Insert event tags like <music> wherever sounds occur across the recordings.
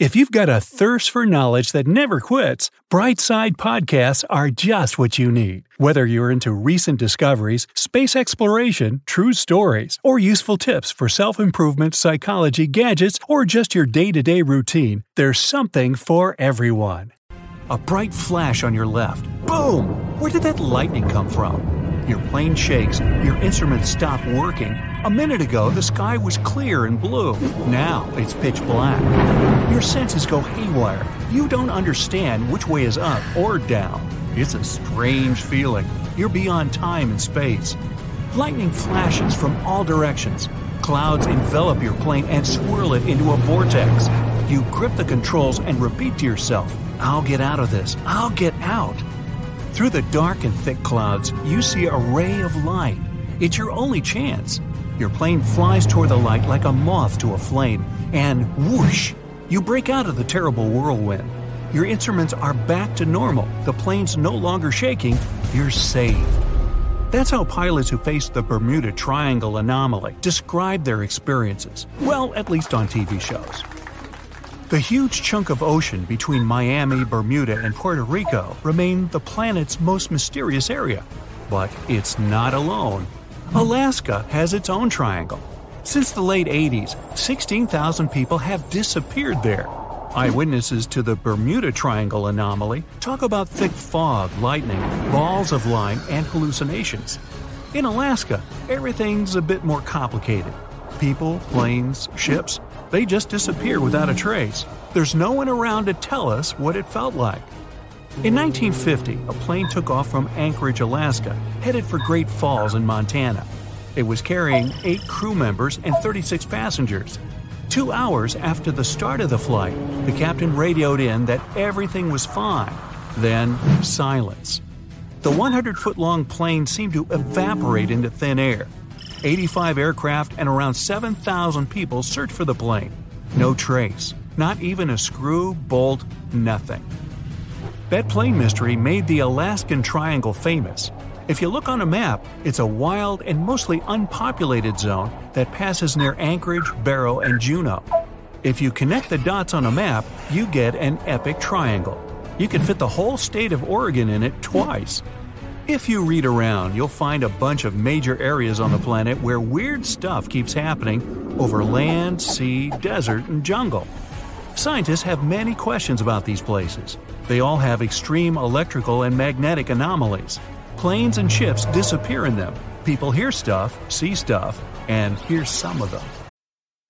If you've got a thirst for knowledge that never quits, Brightside podcasts are just what you need. Whether you're into recent discoveries, space exploration, true stories, or useful tips for self-improvement, psychology, gadgets, or just your day-to-day routine, there's something for everyone. A bright flash on your left. Boom! Where did that lightning come from? Your plane shakes, your instruments stop working. A minute ago, the sky was clear and blue. Now it's pitch black. Your senses go haywire. You don't understand which way is up or down. It's a strange feeling. You're beyond time and space. Lightning flashes from all directions. Clouds envelop your plane and swirl it into a vortex. You grip the controls and repeat to yourself, I'll get out of this. I'll get out. Through the dark and thick clouds, you see a ray of light. It's your only chance. Your plane flies toward the light like a moth to a flame, and whoosh! You break out of the terrible whirlwind. Your instruments are back to normal, the plane's no longer shaking, you're saved. That's how pilots who faced the Bermuda Triangle anomaly describe their experiences. Well, at least on TV shows. The huge chunk of ocean between Miami, Bermuda, and Puerto Rico remain the planet's most mysterious area. But it's not alone. Alaska has its own triangle. Since the late 80s, 16,000 people have disappeared there. Eyewitnesses to the Bermuda Triangle anomaly talk about thick fog, lightning, balls of light, and hallucinations. In Alaska, everything's a bit more complicated. People, planes, ships, they just disappear without a trace. There's no one around to tell us what it felt like. In 1950, a plane took off from Anchorage, Alaska, headed for Great Falls in Montana. It was carrying eight crew members and 36 passengers. Two hours after the start of the flight, the captain radioed in that everything was fine. Then, silence. The 100 foot long plane seemed to evaporate into thin air. 85 aircraft and around 7,000 people searched for the plane. No trace, not even a screw, bolt, nothing. That plane mystery made the Alaskan Triangle famous. If you look on a map, it's a wild and mostly unpopulated zone that passes near Anchorage, Barrow, and Juneau. If you connect the dots on a map, you get an epic triangle. You can fit the whole state of Oregon in it twice. If you read around, you'll find a bunch of major areas on the planet where weird stuff keeps happening over land, sea, desert, and jungle. Scientists have many questions about these places. They all have extreme electrical and magnetic anomalies. Planes and ships disappear in them. People hear stuff, see stuff, and hear some of them.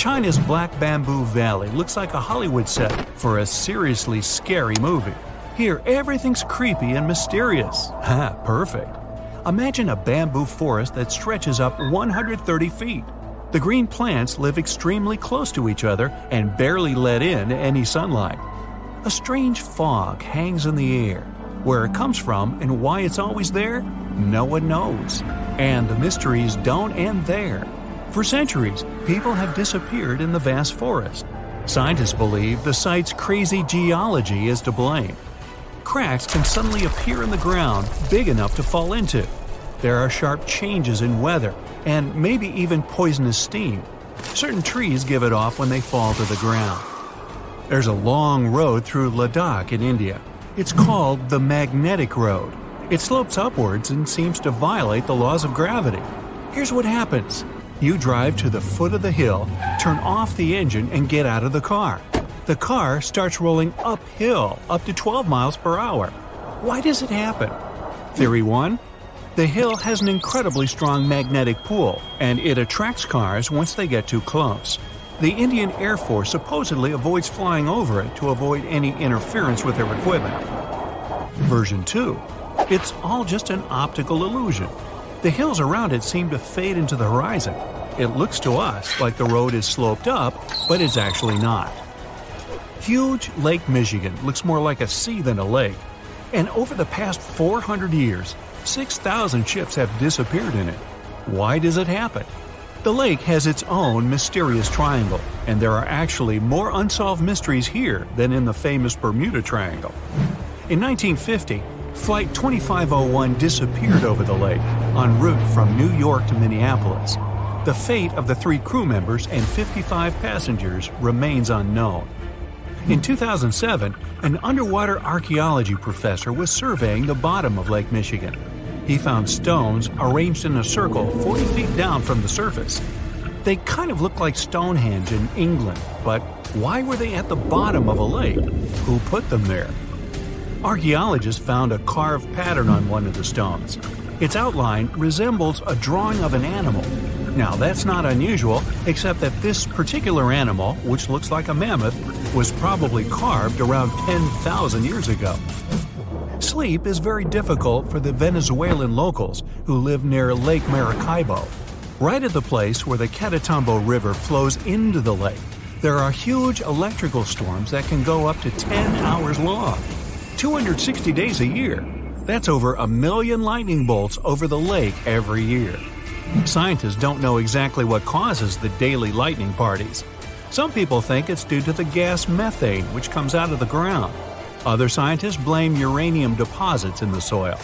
China's Black Bamboo Valley looks like a Hollywood set for a seriously scary movie. Here, everything's creepy and mysterious. <laughs> Ha, perfect. Imagine a bamboo forest that stretches up 130 feet. The green plants live extremely close to each other and barely let in any sunlight. A strange fog hangs in the air. Where it comes from and why it's always there, no one knows. And the mysteries don't end there. For centuries, people have disappeared in the vast forest. Scientists believe the site's crazy geology is to blame. Cracks can suddenly appear in the ground big enough to fall into. There are sharp changes in weather, and maybe even poisonous steam. Certain trees give it off when they fall to the ground. There's a long road through Ladakh in India. It's called the Magnetic Road. It slopes upwards and seems to violate the laws of gravity. Here's what happens you drive to the foot of the hill, turn off the engine, and get out of the car. the car starts rolling uphill up to 12 miles per hour. Why does it happen? Theory 1 The hill has an incredibly strong magnetic pull, and it attracts cars once they get too close. The Indian Air Force supposedly avoids flying over it to avoid any interference with their equipment. Version 2 It's all just an optical illusion. The hills around it seem to fade into the horizon. It looks to us like the road is sloped up, but it's actually not. Huge Lake Michigan looks more like a sea than a lake, and over the past 400 years, 6,000 ships have disappeared in it. Why does it happen? The lake has its own mysterious triangle, and there are actually more unsolved mysteries here than in the famous Bermuda Triangle. In 1950, Flight 2501 disappeared over the lake en route from New York to Minneapolis. The fate of the three crew members and 55 passengers remains unknown. In 2007, an underwater archaeology professor was surveying the bottom of Lake Michigan. He found stones arranged in a circle 40 feet down from the surface. They kind of look like Stonehenge in England, but why were they at the bottom of a lake? Who put them there? Archaeologists found a carved pattern on one of the stones. Its outline resembles a drawing of an animal. Now, that's not unusual, except that this particular animal, which looks like a mammoth, was probably carved around 10,000 years ago. Sleep is very difficult for the Venezuelan locals who live near Lake Maracaibo. Right at the place where the Catatumbo River flows into the lake, there are huge electrical storms that can go up to 10 hours long. 260 days a year. That's over a million lightning bolts over the lake every year. Scientists don't know exactly what causes the daily lightning parties. Some people think it's due to the gas methane which comes out of the ground. Other scientists blame uranium deposits in the soil.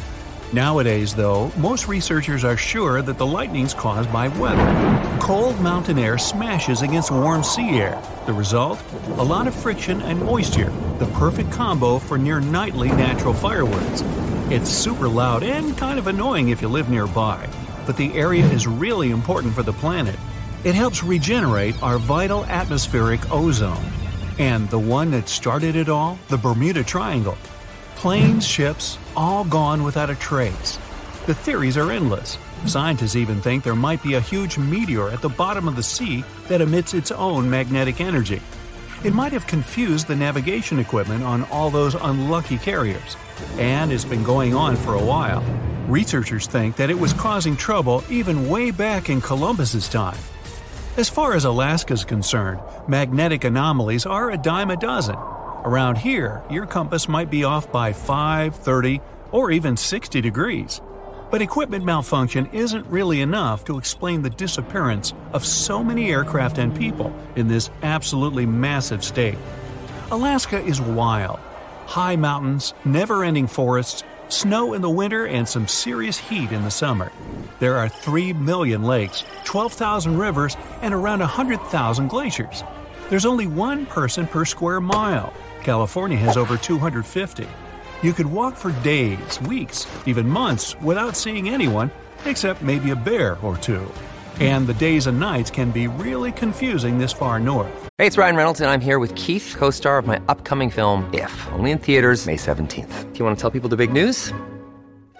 Nowadays, though, most researchers are sure that the lightning's caused by weather. Cold mountain air smashes against warm sea air. The result? A lot of friction and moisture, the perfect combo for near nightly natural fireworks. It's super loud and kind of annoying if you live nearby, but the area is really important for the planet. It helps regenerate our vital atmospheric ozone. And the one that started it all, the Bermuda Triangle, Planes, ships, all gone without a trace. The theories are endless. Scientists even think there might be a huge meteor at the bottom of the sea that emits its own magnetic energy. It might have confused the navigation equipment on all those unlucky carriers, and it's been going on for a while. Researchers think that it was causing trouble even way back in Columbus's time. As far as Alaska is concerned, magnetic anomalies are a dime a dozen. Around here, your compass might be off by 5, 30, or even 60 degrees. But equipment malfunction isn't really enough to explain the disappearance of so many aircraft and people in this absolutely massive state. Alaska is wild. High mountains, never ending forests, snow in the winter, and some serious heat in the summer. There are 3 million lakes, 12,000 rivers, and around 100,000 glaciers. There's only one person per square mile, California has over 250. You could walk for days, weeks, even months without seeing anyone, except maybe a bear or two. And the days and nights can be really confusing this far north. Hey, it's Ryan Reynolds, and I'm here with Keith, co star of my upcoming film, If, only in theaters, May 17th. Do you want to tell people the big news?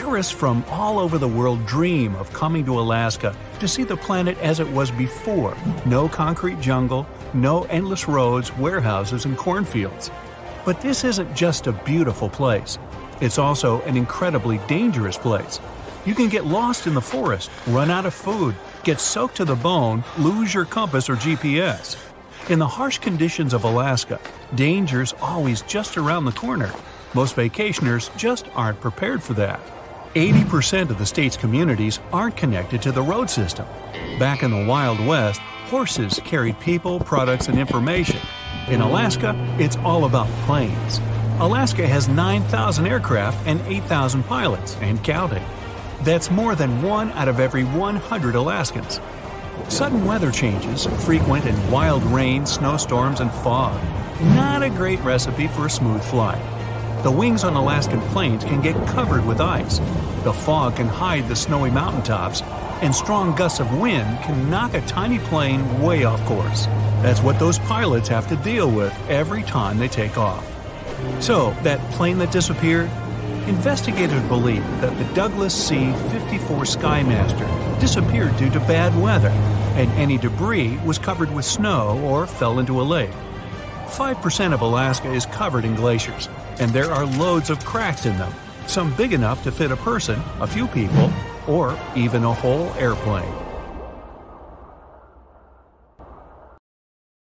Tourists from all over the world dream of coming to Alaska to see the planet as it was before. No concrete jungle, no endless roads, warehouses, and cornfields. But this isn't just a beautiful place. It's also an incredibly dangerous place. You can get lost in the forest, run out of food, get soaked to the bone, lose your compass or GPS. In the harsh conditions of Alaska, danger's always just around the corner. Most vacationers just aren't prepared for that. 80% of the state's communities aren't connected to the road system. Back in the Wild West, horses carried people, products, and information. In Alaska, it's all about planes. Alaska has 9,000 aircraft and 8,000 pilots, and counting. That's more than one out of every 100 Alaskans. Sudden weather changes, frequent and wild rain, snowstorms, and fog. Not a great recipe for a smooth flight. The wings on Alaskan planes can get covered with ice. The fog can hide the snowy mountaintops, and strong gusts of wind can knock a tiny plane way off course. That's what those pilots have to deal with every time they take off. So, that plane that disappeared? Investigators believe that the Douglas C 54 Skymaster disappeared due to bad weather, and any debris was covered with snow or fell into a lake. 5% of Alaska is covered in glaciers, and there are loads of cracks in them, some big enough to fit a person, a few people, or even a whole airplane.